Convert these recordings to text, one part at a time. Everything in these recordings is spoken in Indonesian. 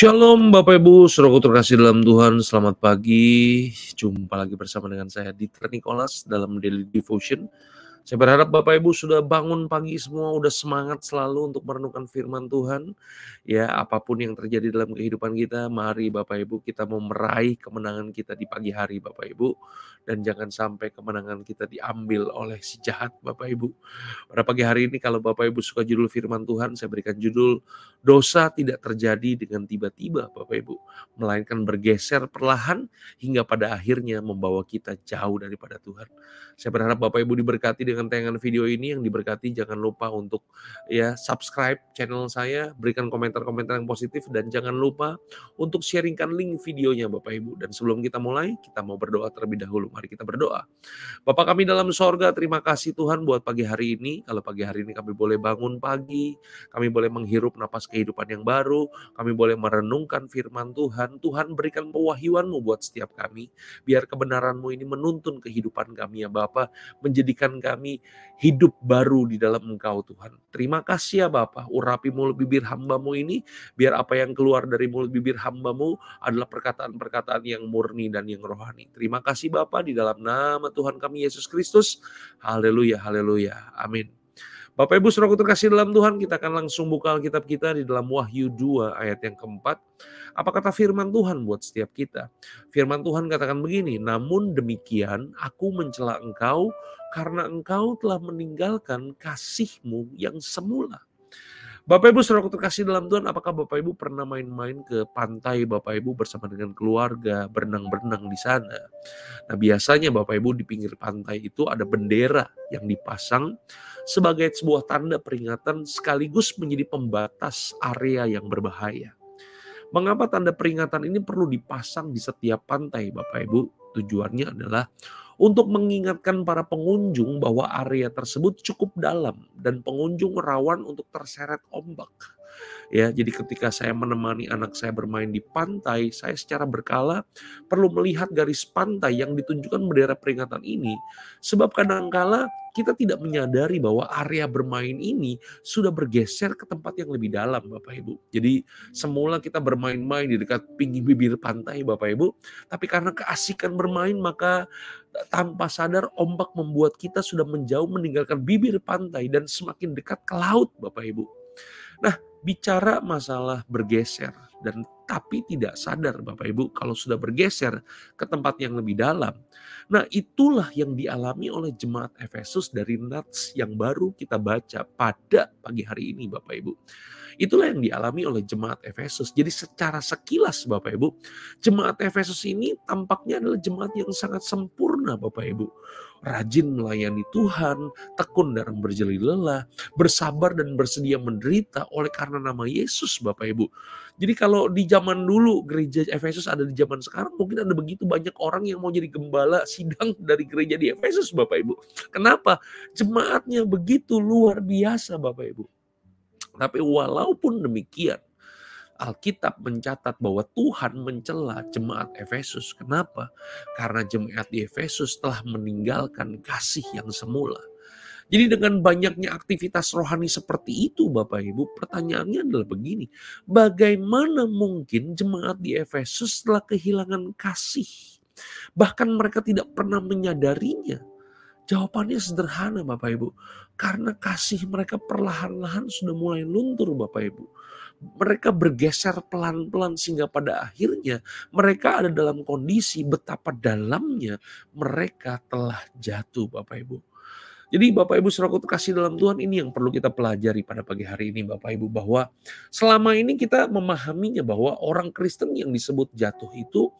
Shalom Bapak Ibu, Saudara terkasih dalam Tuhan, selamat pagi. Jumpa lagi bersama dengan saya Dieter Nicholas dalam Daily Devotion. Saya berharap Bapak Ibu sudah bangun pagi semua, udah semangat selalu untuk merenungkan firman Tuhan. Ya, apa pun yang terjadi dalam kehidupan kita, mari Bapak Ibu kita mau meraih kemenangan kita di pagi hari Bapak Ibu dan jangan sampai kemenangan kita diambil oleh si jahat Bapak Ibu. Pada pagi hari ini kalau Bapak Ibu suka judul firman Tuhan, saya berikan judul dosa tidak terjadi dengan tiba-tiba Bapak Ibu, melainkan bergeser perlahan hingga pada akhirnya membawa kita jauh daripada Tuhan. Saya berharap Bapak Ibu diberkati dengan tayangan video ini yang diberkati jangan lupa untuk ya subscribe channel saya, berikan komentar-komentar yang positif dan jangan lupa untuk sharingkan link videonya Bapak Ibu. Dan sebelum kita mulai, kita mau berdoa terlebih dahulu. Mari kita berdoa. Bapak kami dalam sorga, terima kasih Tuhan buat pagi hari ini. Kalau pagi hari ini kami boleh bangun pagi, kami boleh menghirup napas kehidupan yang baru, kami boleh merenungkan firman Tuhan. Tuhan berikan pewahyuanmu buat setiap kami. Biar kebenaranmu ini menuntun kehidupan kami ya Bapak, menjadikan kami hidup baru di dalam Engkau Tuhan. Terima kasih ya Bapak, urapi mulut bibir hambamu ini, biar apa yang keluar dari mulut bibir hambamu adalah perkataan-perkataan yang murni dan yang rohani. Terima kasih Bapak, di dalam nama Tuhan kami Yesus Kristus. Haleluya, haleluya. Amin. Bapak Ibu Saudara terkasih dalam Tuhan, kita akan langsung buka Alkitab kita di dalam Wahyu 2 ayat yang keempat. Apa kata firman Tuhan buat setiap kita? Firman Tuhan katakan begini, namun demikian aku mencela engkau karena engkau telah meninggalkan kasihmu yang semula. Bapak Ibu saudara terkasih dalam Tuhan, apakah Bapak Ibu pernah main-main ke pantai Bapak Ibu bersama dengan keluarga, berenang-berenang di sana? Nah biasanya Bapak Ibu di pinggir pantai itu ada bendera yang dipasang sebagai sebuah tanda peringatan sekaligus menjadi pembatas area yang berbahaya. Mengapa tanda peringatan ini perlu dipasang di setiap pantai Bapak Ibu? Tujuannya adalah untuk mengingatkan para pengunjung bahwa area tersebut cukup dalam dan pengunjung rawan untuk terseret ombak. Ya, jadi ketika saya menemani anak saya bermain di pantai, saya secara berkala perlu melihat garis pantai yang ditunjukkan bendera peringatan ini, sebab kadangkala kita tidak menyadari bahwa area bermain ini sudah bergeser ke tempat yang lebih dalam, Bapak Ibu. Jadi semula kita bermain-main di dekat pinggir bibir pantai, Bapak Ibu, tapi karena keasikan bermain maka tanpa sadar ombak membuat kita sudah menjauh meninggalkan bibir pantai dan semakin dekat ke laut, Bapak Ibu. Nah, bicara masalah bergeser dan tapi tidak sadar Bapak Ibu kalau sudah bergeser ke tempat yang lebih dalam. Nah, itulah yang dialami oleh jemaat Efesus dari nats yang baru kita baca pada pagi hari ini Bapak Ibu. Itulah yang dialami oleh jemaat Efesus. Jadi secara sekilas Bapak Ibu, jemaat Efesus ini tampaknya adalah jemaat yang sangat sempurna Bapak Ibu rajin melayani Tuhan, tekun dalam berjeli lelah, bersabar dan bersedia menderita oleh karena nama Yesus Bapak Ibu. Jadi kalau di zaman dulu gereja Efesus ada di zaman sekarang mungkin ada begitu banyak orang yang mau jadi gembala sidang dari gereja di Efesus Bapak Ibu. Kenapa? Jemaatnya begitu luar biasa Bapak Ibu. Tapi walaupun demikian, Alkitab mencatat bahwa Tuhan mencela jemaat Efesus. Kenapa? Karena jemaat di Efesus telah meninggalkan kasih yang semula. Jadi dengan banyaknya aktivitas rohani seperti itu Bapak Ibu, pertanyaannya adalah begini. Bagaimana mungkin jemaat di Efesus telah kehilangan kasih? Bahkan mereka tidak pernah menyadarinya. Jawabannya sederhana Bapak Ibu. Karena kasih mereka perlahan-lahan sudah mulai luntur Bapak Ibu mereka bergeser pelan-pelan sehingga pada akhirnya mereka ada dalam kondisi betapa dalamnya mereka telah jatuh Bapak Ibu. Jadi Bapak Ibu Saudara kasih dalam Tuhan ini yang perlu kita pelajari pada pagi hari ini Bapak Ibu bahwa selama ini kita memahaminya bahwa orang Kristen yang disebut jatuh itu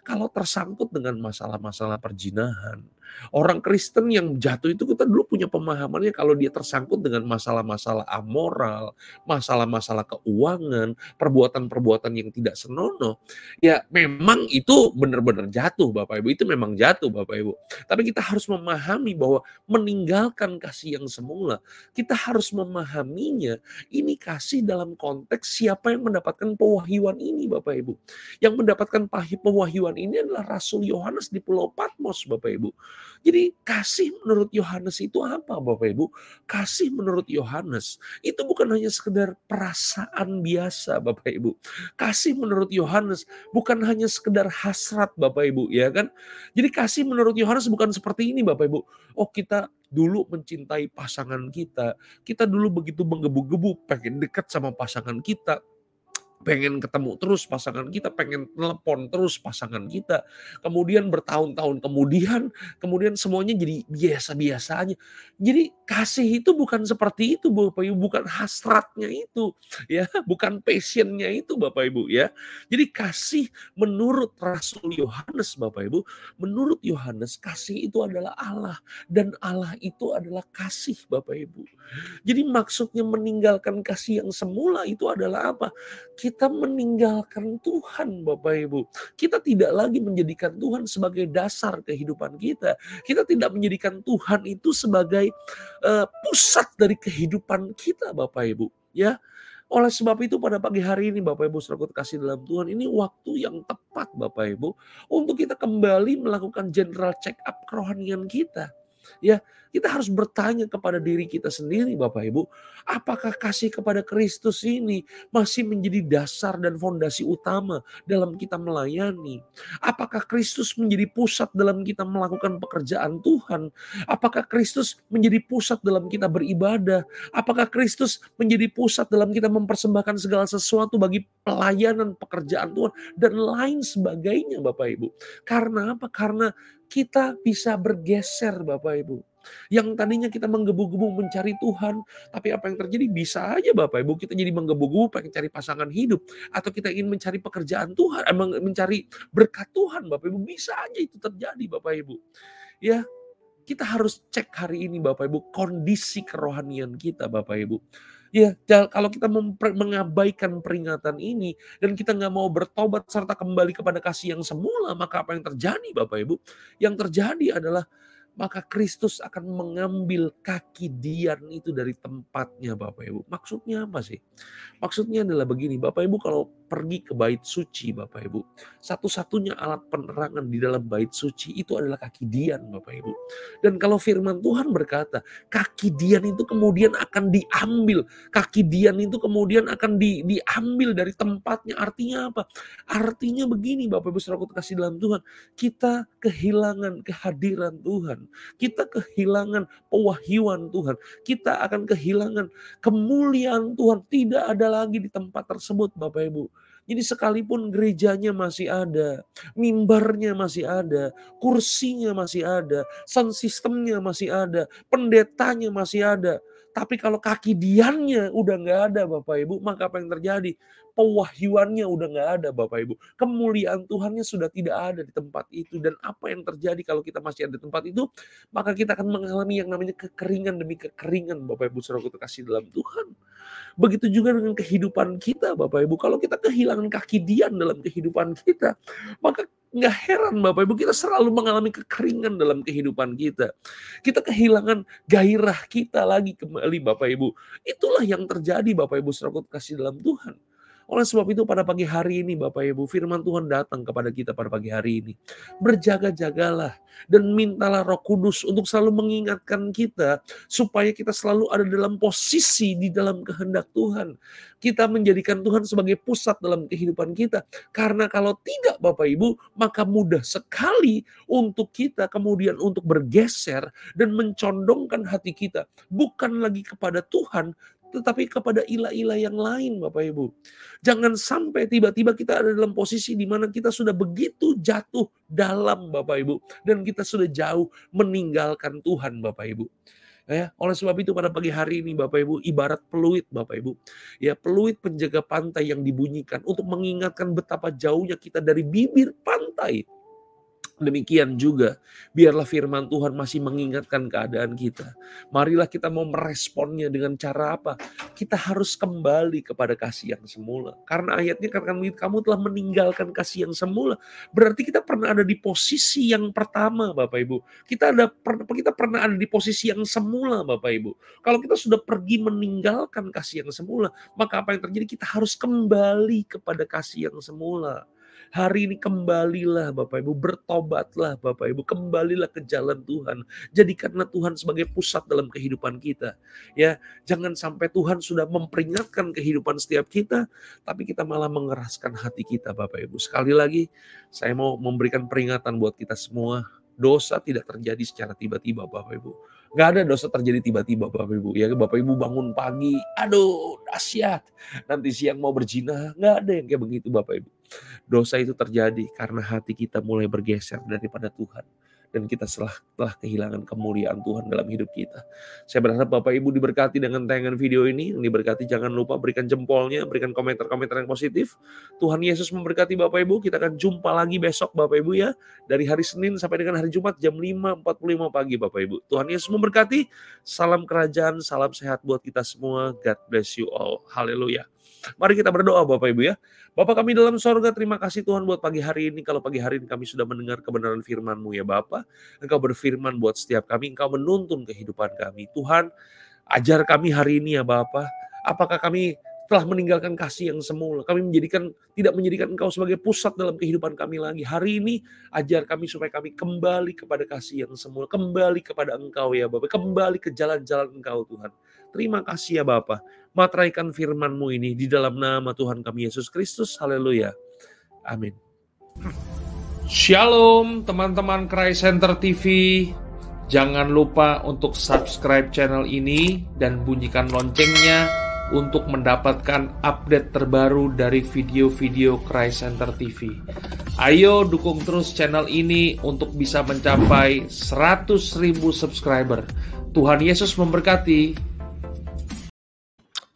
kalau tersangkut dengan masalah-masalah perjinahan, Orang Kristen yang jatuh itu kita dulu punya pemahamannya kalau dia tersangkut dengan masalah-masalah amoral, masalah-masalah keuangan, perbuatan-perbuatan yang tidak senonoh, ya memang itu benar-benar jatuh Bapak Ibu, itu memang jatuh Bapak Ibu. Tapi kita harus memahami bahwa meninggalkan kasih yang semula, kita harus memahaminya ini kasih dalam konteks siapa yang mendapatkan pewahyuan ini Bapak Ibu. Yang mendapatkan pewahyuan ini adalah Rasul Yohanes di Pulau Patmos Bapak Ibu Jadi kasih menurut Yohanes itu apa Bapak Ibu? Kasih menurut Yohanes itu bukan hanya sekedar perasaan biasa Bapak Ibu. Kasih menurut Yohanes bukan hanya sekedar hasrat Bapak Ibu ya kan. Jadi kasih menurut Yohanes bukan seperti ini Bapak Ibu. Oh kita dulu mencintai pasangan kita. Kita dulu begitu menggebu-gebu pengen dekat sama pasangan kita pengen ketemu terus pasangan kita, pengen telepon terus pasangan kita. Kemudian bertahun-tahun kemudian, kemudian semuanya jadi biasa-biasa aja. Jadi kasih itu bukan seperti itu Bapak Ibu, bukan hasratnya itu ya, bukan passionnya itu Bapak Ibu ya. Jadi kasih menurut Rasul Yohanes Bapak Ibu, menurut Yohanes kasih itu adalah Allah dan Allah itu adalah kasih Bapak Ibu. Jadi maksudnya meninggalkan kasih yang semula itu adalah apa? Kita kita meninggalkan Tuhan Bapak Ibu. Kita tidak lagi menjadikan Tuhan sebagai dasar kehidupan kita. Kita tidak menjadikan Tuhan itu sebagai uh, pusat dari kehidupan kita Bapak Ibu. Ya, oleh sebab itu pada pagi hari ini Bapak Ibu saudara kasih dalam Tuhan ini waktu yang tepat Bapak Ibu untuk kita kembali melakukan general check up kerohanian kita. Ya, kita harus bertanya kepada diri kita sendiri Bapak Ibu, apakah kasih kepada Kristus ini masih menjadi dasar dan fondasi utama dalam kita melayani? Apakah Kristus menjadi pusat dalam kita melakukan pekerjaan Tuhan? Apakah Kristus menjadi pusat dalam kita beribadah? Apakah Kristus menjadi pusat dalam kita mempersembahkan segala sesuatu bagi pelayanan pekerjaan Tuhan dan lain sebagainya Bapak Ibu? Karena apa? Karena kita bisa bergeser Bapak Ibu. Yang tadinya kita menggebu-gebu mencari Tuhan, tapi apa yang terjadi bisa aja Bapak Ibu kita jadi menggebu-gebu pengen cari pasangan hidup atau kita ingin mencari pekerjaan Tuhan, eh, mencari berkat Tuhan Bapak Ibu bisa aja itu terjadi Bapak Ibu. Ya, kita harus cek hari ini Bapak Ibu kondisi kerohanian kita Bapak Ibu. Ya, kalau kita mengabaikan peringatan ini dan kita nggak mau bertobat serta kembali kepada kasih yang semula, maka apa yang terjadi Bapak Ibu? Yang terjadi adalah maka Kristus akan mengambil kaki Dian itu dari tempatnya Bapak Ibu. Maksudnya apa sih? Maksudnya adalah begini, Bapak Ibu kalau pergi ke bait suci Bapak Ibu, satu-satunya alat penerangan di dalam bait suci itu adalah kaki Dian Bapak Ibu. Dan kalau firman Tuhan berkata, kaki Dian itu kemudian akan diambil, kaki Dian itu kemudian akan di, diambil dari tempatnya. Artinya apa? Artinya begini Bapak Ibu saudara kasih dalam Tuhan, kita kehilangan kehadiran Tuhan kita kehilangan pewahyuan Tuhan. Kita akan kehilangan kemuliaan Tuhan. Tidak ada lagi di tempat tersebut Bapak Ibu. Jadi sekalipun gerejanya masih ada, mimbarnya masih ada, kursinya masih ada, sound systemnya masih ada, pendetanya masih ada. Tapi kalau kaki diannya udah nggak ada Bapak Ibu, maka apa yang terjadi? pewahyuannya udah nggak ada Bapak Ibu. Kemuliaan Tuhannya sudah tidak ada di tempat itu. Dan apa yang terjadi kalau kita masih ada di tempat itu, maka kita akan mengalami yang namanya kekeringan demi kekeringan Bapak Ibu saudara kasih dalam Tuhan. Begitu juga dengan kehidupan kita Bapak Ibu. Kalau kita kehilangan kaki dian dalam kehidupan kita, maka nggak heran Bapak Ibu kita selalu mengalami kekeringan dalam kehidupan kita. Kita kehilangan gairah kita lagi kembali Bapak Ibu. Itulah yang terjadi Bapak Ibu saudara kasih dalam Tuhan. Oleh sebab itu pada pagi hari ini Bapak Ibu, firman Tuhan datang kepada kita pada pagi hari ini. Berjaga-jagalah dan mintalah roh kudus untuk selalu mengingatkan kita supaya kita selalu ada dalam posisi di dalam kehendak Tuhan. Kita menjadikan Tuhan sebagai pusat dalam kehidupan kita. Karena kalau tidak Bapak Ibu, maka mudah sekali untuk kita kemudian untuk bergeser dan mencondongkan hati kita. Bukan lagi kepada Tuhan, tetapi kepada ilah-ilah yang lain Bapak Ibu. Jangan sampai tiba-tiba kita ada dalam posisi di mana kita sudah begitu jatuh dalam Bapak Ibu dan kita sudah jauh meninggalkan Tuhan Bapak Ibu. Ya, oleh sebab itu pada pagi hari ini Bapak Ibu ibarat peluit Bapak Ibu. Ya, peluit penjaga pantai yang dibunyikan untuk mengingatkan betapa jauhnya kita dari bibir pantai Demikian juga, biarlah firman Tuhan masih mengingatkan keadaan kita. Marilah kita mau meresponnya dengan cara apa? Kita harus kembali kepada kasih yang semula. Karena ayatnya katakan kamu telah meninggalkan kasih yang semula. Berarti kita pernah ada di posisi yang pertama Bapak Ibu. Kita ada kita pernah ada di posisi yang semula Bapak Ibu. Kalau kita sudah pergi meninggalkan kasih yang semula, maka apa yang terjadi? Kita harus kembali kepada kasih yang semula. Hari ini kembalilah Bapak Ibu, bertobatlah Bapak Ibu, kembalilah ke jalan Tuhan. Jadikanlah Tuhan sebagai pusat dalam kehidupan kita. Ya, jangan sampai Tuhan sudah memperingatkan kehidupan setiap kita, tapi kita malah mengeraskan hati kita Bapak Ibu. Sekali lagi, saya mau memberikan peringatan buat kita semua. Dosa tidak terjadi secara tiba-tiba Bapak Ibu Gak ada dosa terjadi tiba-tiba Bapak Ibu. Ya Bapak Ibu bangun pagi, aduh dahsyat. Nanti siang mau berzina, gak ada yang kayak begitu Bapak Ibu. Dosa itu terjadi karena hati kita mulai bergeser daripada Tuhan dan kita telah, telah kehilangan kemuliaan Tuhan dalam hidup kita. Saya berharap Bapak Ibu diberkati dengan tayangan video ini. Diberkati jangan lupa berikan jempolnya, berikan komentar-komentar yang positif. Tuhan Yesus memberkati Bapak Ibu. Kita akan jumpa lagi besok Bapak Ibu ya. Dari hari Senin sampai dengan hari Jumat jam 5.45 pagi Bapak Ibu. Tuhan Yesus memberkati. Salam kerajaan, salam sehat buat kita semua. God bless you all. Haleluya. Mari kita berdoa Bapak Ibu ya. Bapak kami dalam sorga, terima kasih Tuhan buat pagi hari ini. Kalau pagi hari ini kami sudah mendengar kebenaran firman-Mu ya Bapak. Engkau berfirman buat setiap kami, Engkau menuntun kehidupan kami. Tuhan, ajar kami hari ini ya Bapak. Apakah kami telah meninggalkan kasih yang semula. Kami menjadikan tidak menjadikan Engkau sebagai pusat dalam kehidupan kami lagi. Hari ini ajar kami supaya kami kembali kepada kasih yang semula, kembali kepada Engkau ya Bapak, kembali ke jalan-jalan Engkau Tuhan. Terima kasih ya Bapak. Matraikan firman-Mu ini di dalam nama Tuhan kami Yesus Kristus. Haleluya. Amin. Shalom teman-teman Cry Center TV. Jangan lupa untuk subscribe channel ini dan bunyikan loncengnya untuk mendapatkan update terbaru dari video-video Center TV. Ayo dukung terus channel ini untuk bisa mencapai 100.000 subscriber. Tuhan Yesus memberkati.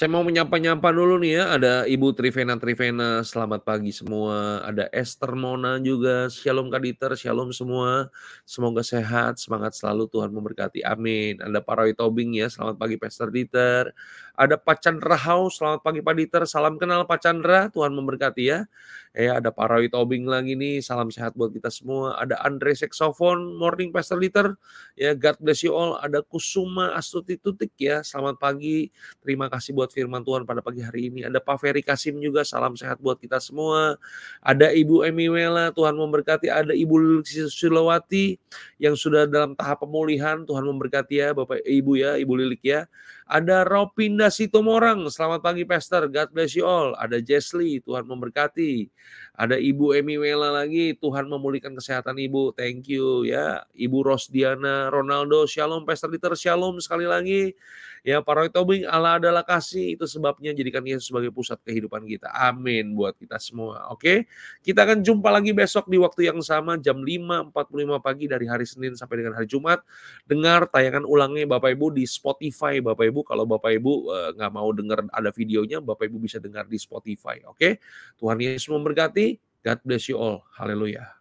Saya mau menyapa-nyapa dulu nih ya. Ada Ibu Trivena Trivena, selamat pagi semua. Ada Esther Mona juga. Shalom Kaditer, shalom semua. Semoga sehat, semangat selalu Tuhan memberkati. Amin. Ada Pak Roy Tobing ya, selamat pagi Pastor Dieter. Ada Pak Chandra House, selamat pagi Pak Dieter. Salam kenal Pak Chandra, Tuhan memberkati ya. Ya, ada Pak Roy Tobing lagi nih, salam sehat buat kita semua. Ada Andre Sexophone, morning Pastor Dieter. Ya, God bless you all. Ada Kusuma Astuti Tutik ya, selamat pagi. Terima kasih buat firman Tuhan pada pagi hari ini. Ada Pak Ferry Kasim juga, salam sehat buat kita semua. Ada Ibu Emiwela, Tuhan memberkati. Ada Ibu Sulawati yang sudah dalam tahap pemulihan, Tuhan memberkati ya Bapak Ibu ya, Ibu Lilik ya. Ada Ropinda Sitomorang, selamat pagi Pastor, God bless you all. Ada Jesli, Tuhan memberkati. Ada Ibu Emi Wela lagi, Tuhan memulihkan kesehatan Ibu, thank you ya. Ibu Rosdiana, Ronaldo, Shalom, Pastor Dieter, Shalom sekali lagi. Ya, Pak Roy Tobing, Allah adalah kasih. Itu sebabnya jadikan Yesus sebagai pusat kehidupan kita. Amin buat kita semua. Oke, kita akan jumpa lagi besok di waktu yang sama jam 5.45 pagi dari hari Senin sampai dengan hari Jumat. Dengar tayangan ulangnya Bapak Ibu di Spotify. Bapak Ibu, kalau Bapak Ibu eh, nggak mau dengar ada videonya, Bapak Ibu bisa dengar di Spotify. Oke, Tuhan Yesus memberkati. God bless you all. Haleluya.